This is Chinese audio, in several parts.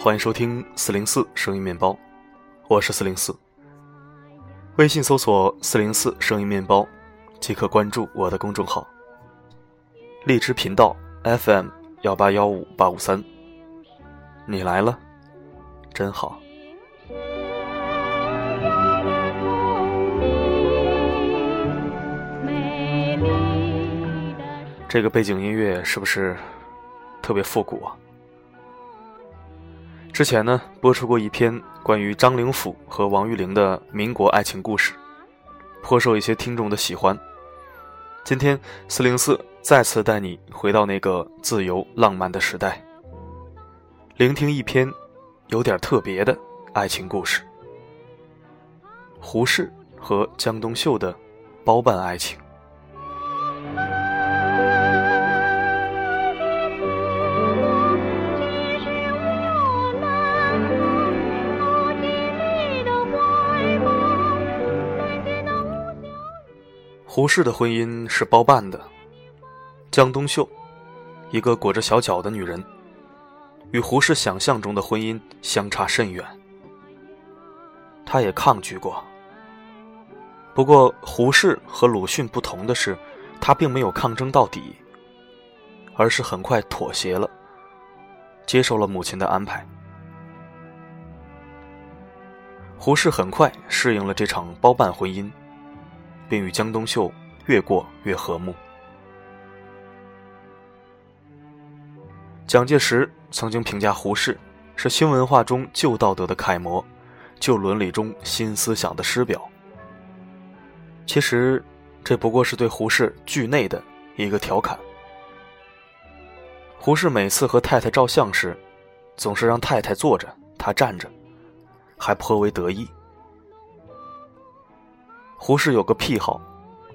欢迎收听四零四声音面包，我是四零四。微信搜索“四零四声音面包”，即可关注我的公众号。荔枝频道 FM 幺八幺五八五三，你来了，真好。这个背景音乐是不是特别复古啊？之前呢，播出过一篇关于张灵甫和王玉玲的民国爱情故事，颇受一些听众的喜欢。今天四零四再次带你回到那个自由浪漫的时代，聆听一篇有点特别的爱情故事——胡适和江冬秀的包办爱情。胡适的婚姻是包办的。江冬秀，一个裹着小脚的女人，与胡适想象中的婚姻相差甚远。他也抗拒过。不过，胡适和鲁迅不同的是，他并没有抗争到底，而是很快妥协了，接受了母亲的安排。胡适很快适应了这场包办婚姻。并与江冬秀越过越和睦。蒋介石曾经评价胡适是新文化中旧道德的楷模，旧伦理中新思想的师表。其实，这不过是对胡适剧内的一个调侃。胡适每次和太太照相时，总是让太太坐着，他站着，还颇为得意。胡适有个癖好，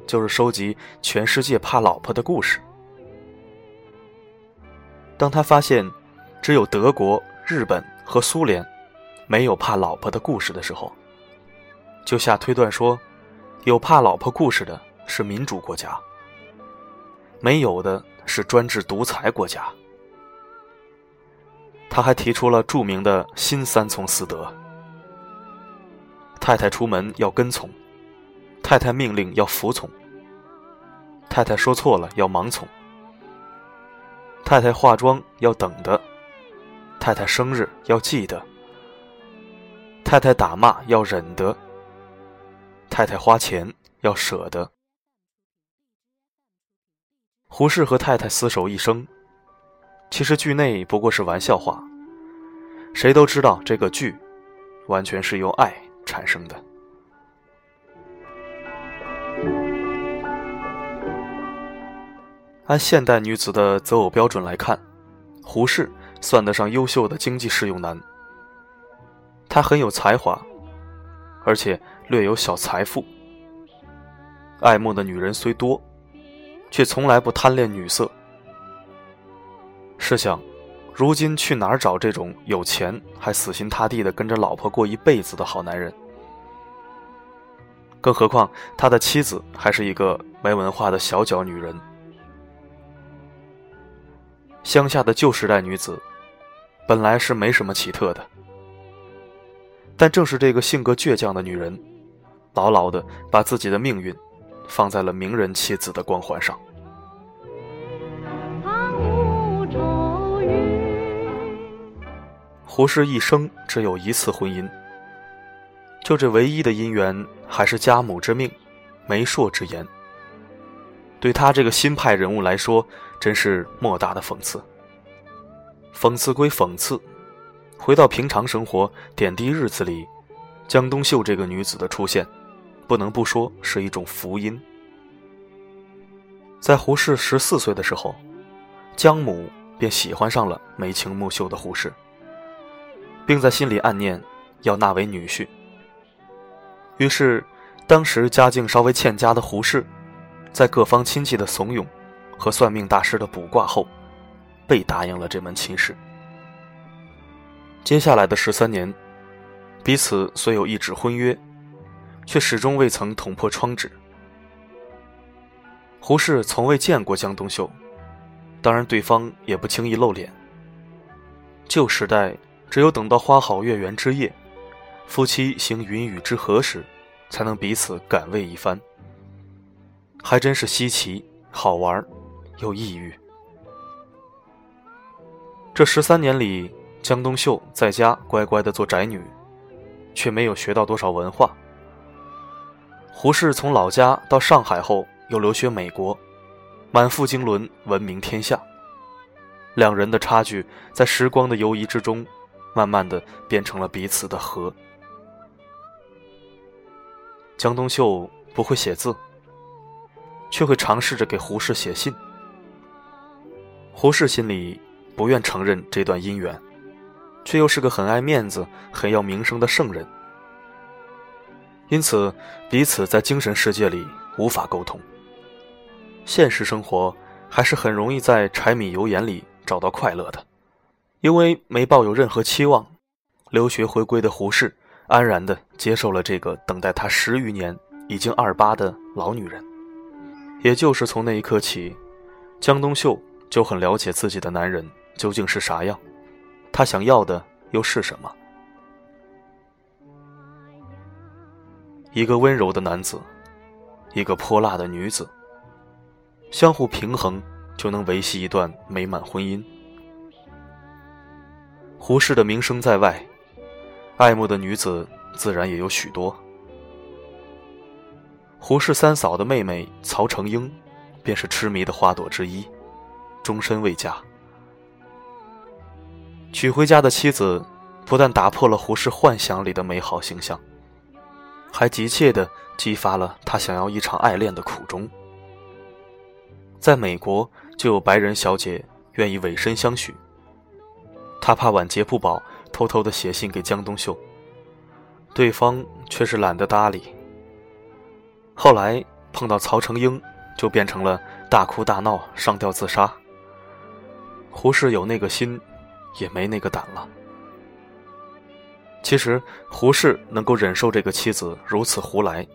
就是收集全世界怕老婆的故事。当他发现只有德国、日本和苏联没有怕老婆的故事的时候，就下推断说，有怕老婆故事的是民主国家，没有的是专制独裁国家。他还提出了著名的新三从四德：太太出门要跟从。太太命令要服从，太太说错了要盲从，太太化妆要等的，太太生日要记得，太太打骂要忍得，太太花钱要舍得。胡适和太太厮守一生，其实剧内不过是玩笑话，谁都知道这个剧完全是由爱产生的。按现代女子的择偶标准来看，胡适算得上优秀的经济适用男。他很有才华，而且略有小财富。爱慕的女人虽多，却从来不贪恋女色。试想，如今去哪儿找这种有钱还死心塌地的跟着老婆过一辈子的好男人？更何况他的妻子还是一个没文化的小脚女人。乡下的旧时代女子，本来是没什么奇特的，但正是这个性格倔强的女人，牢牢的把自己的命运放在了名人妻子的光环上。胡适一生只有一次婚姻，就这唯一的姻缘，还是家母之命，媒妁之言。对他这个新派人物来说，真是莫大的讽刺。讽刺归讽刺，回到平常生活点滴日子里，江冬秀这个女子的出现，不能不说是一种福音。在胡适十四岁的时候，江母便喜欢上了眉清目秀的胡适，并在心里暗念要纳为女婿。于是，当时家境稍微欠佳的胡适。在各方亲戚的怂恿和算命大师的卜卦后，被答应了这门亲事。接下来的十三年，彼此虽有一纸婚约，却始终未曾捅破窗纸。胡适从未见过江冬秀，当然对方也不轻易露脸。旧时代，只有等到花好月圆之夜，夫妻行云雨之合时，才能彼此感慰一番。还真是稀奇、好玩又抑郁。这十三年里，江冬秀在家乖乖的做宅女，却没有学到多少文化。胡适从老家到上海后，又留学美国，满腹经纶，闻名天下。两人的差距，在时光的游移之中，慢慢的变成了彼此的河。江冬秀不会写字，却会尝试着给胡适写信。胡适心里不愿承认这段姻缘，却又是个很爱面子、很要名声的圣人，因此彼此在精神世界里无法沟通。现实生活还是很容易在柴米油盐里。找到快乐的，因为没抱有任何期望，留学回归的胡适安然地接受了这个等待他十余年、已经二八的老女人。也就是从那一刻起，江冬秀就很了解自己的男人究竟是啥样，他想要的又是什么。一个温柔的男子，一个泼辣的女子，相互平衡。就能维系一段美满婚姻。胡适的名声在外，爱慕的女子自然也有许多。胡适三嫂的妹妹曹成英，便是痴迷的花朵之一，终身未嫁。娶回家的妻子，不但打破了胡适幻想里的美好形象，还急切地激发了他想要一场爱恋的苦衷。在美国。就有白人小姐愿意委身相许。他怕晚节不保，偷偷的写信给江冬秀，对方却是懒得搭理。后来碰到曹成英，就变成了大哭大闹、上吊自杀。胡适有那个心，也没那个胆了。其实胡适能够忍受这个妻子如此胡来，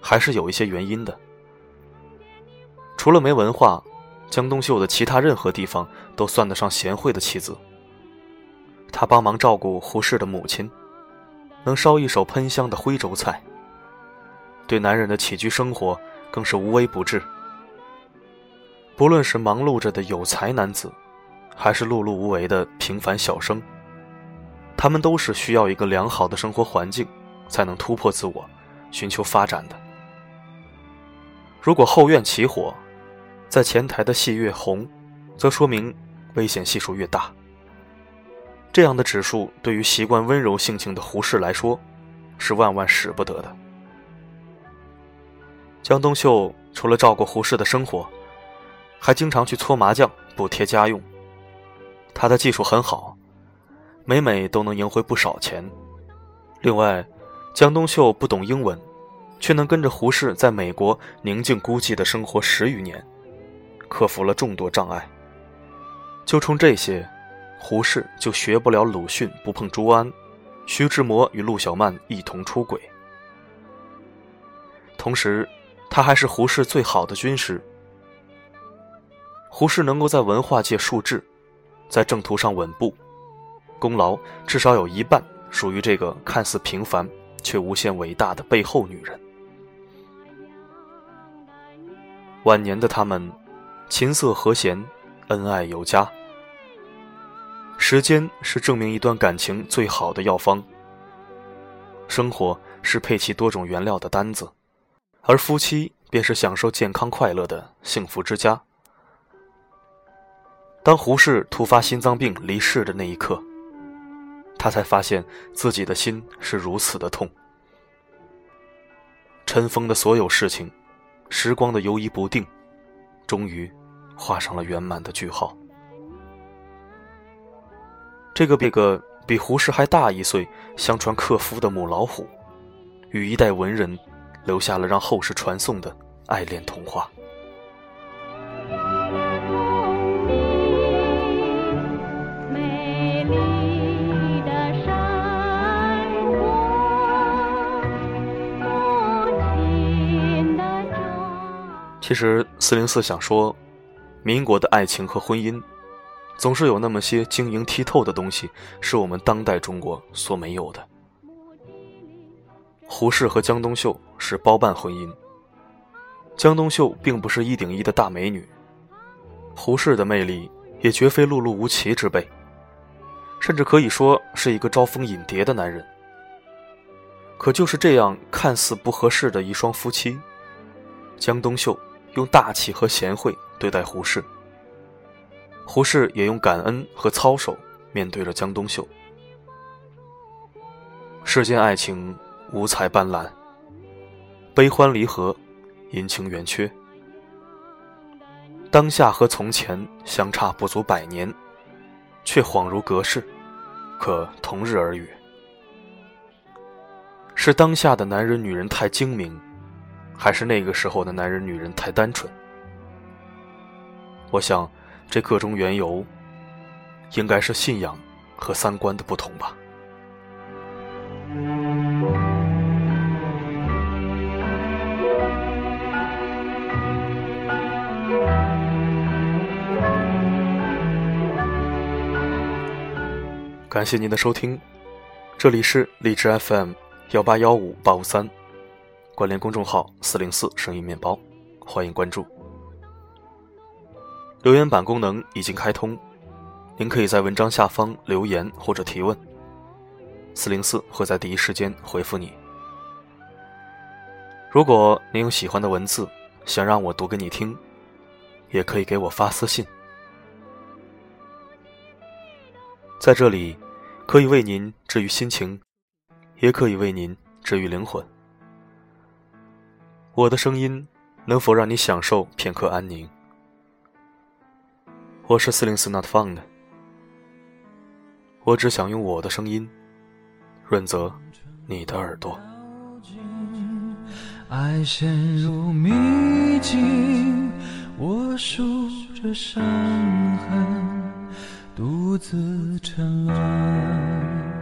还是有一些原因的。除了没文化。江冬秀的其他任何地方都算得上贤惠的妻子。她帮忙照顾胡适的母亲，能烧一手喷香的徽州菜。对男人的起居生活更是无微不至。不论是忙碌着的有才男子，还是碌碌无为的平凡小生，他们都是需要一个良好的生活环境，才能突破自我，寻求发展的。如果后院起火，在前台的戏越红，则说明危险系数越大。这样的指数对于习惯温柔性情的胡适来说，是万万使不得的。江冬秀除了照顾胡适的生活，还经常去搓麻将补贴家用。他的技术很好，每每都能赢回不少钱。另外，江冬秀不懂英文，却能跟着胡适在美国宁静孤寂的生活十余年。克服了众多障碍，就冲这些，胡适就学不了鲁迅不碰朱安，徐志摩与陆小曼一同出轨。同时，他还是胡适最好的军师。胡适能够在文化界树志，在正途上稳步，功劳至少有一半属于这个看似平凡却无限伟大的背后女人。晚年的他们。琴瑟和弦，恩爱有加。时间是证明一段感情最好的药方。生活是配齐多种原料的单子，而夫妻便是享受健康快乐的幸福之家。当胡适突发心脏病离世的那一刻，他才发现自己的心是如此的痛。尘封的所有事情，时光的游移不定，终于。画上了圆满的句号。这个这个比胡适还大一岁、相传克夫的母老虎，与一代文人留下了让后世传颂的爱恋童话。其实四零四想说，民国的爱情和婚姻，总是有那么些晶莹剔透的东西，是我们当代中国所没有的。胡适和江冬秀是包办婚姻。江冬秀并不是一顶一的大美女，胡适的魅力也绝非碌碌无奇之辈，甚至可以说是一个招蜂引蝶的男人。可就是这样看似不合适的一双夫妻，江冬秀用大气和贤惠对待胡适，胡适也用感恩和操守面对着江冬秀。世间爱情五彩斑斓，悲欢离合。阴晴圆缺，当下和从前相差不足百年，却恍如隔世，可同日而语。是当下的男人女人太精明，还是那个时候的男人女人太单纯？我想，这个中缘由，应该是信仰和三观的不同吧。感谢您的收听，这里是荔枝 FM 幺八幺五八五三，关联公众号四零四声音面包，欢迎关注。留言板功能已经开通，您可以在文章下方留言或者提问，四零四会在第一时间回复你。如果您有喜欢的文字，想让我读给你听，也可以给我发私信。在这里，可以为您治愈心情，也可以为您治愈灵魂。我的声音能否让你享受片刻安宁？我是四零四 Not Found，我只想用我的声音润泽你的耳朵。爱陷入迷境，我数着伤痕。独自沉沦。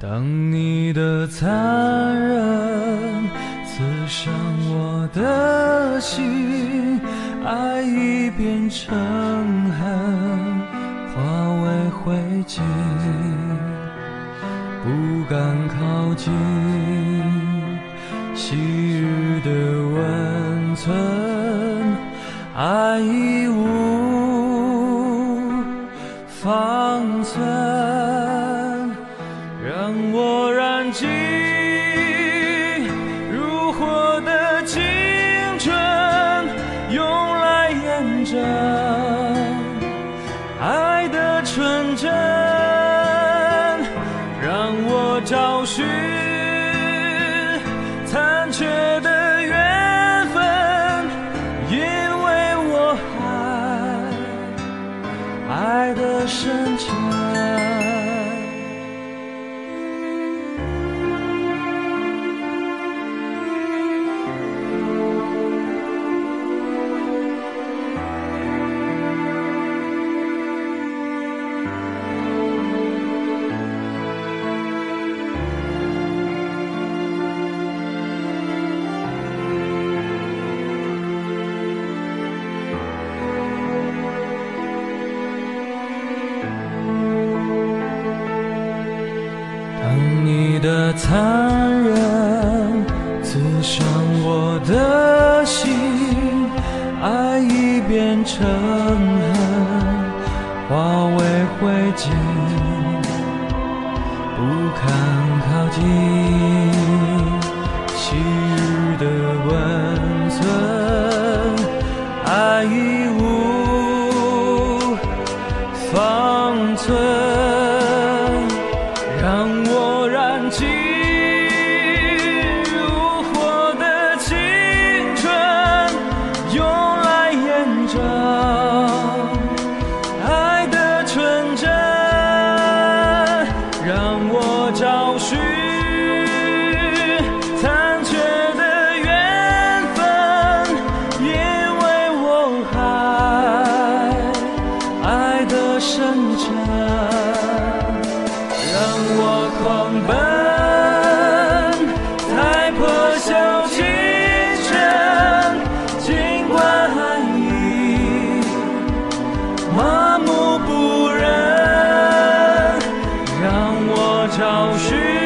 当你的残忍刺伤的心，爱已变成恨，化为灰烬，不敢靠近昔日的温存，爱已无。想靠近昔日的温存爱与我找寻我找寻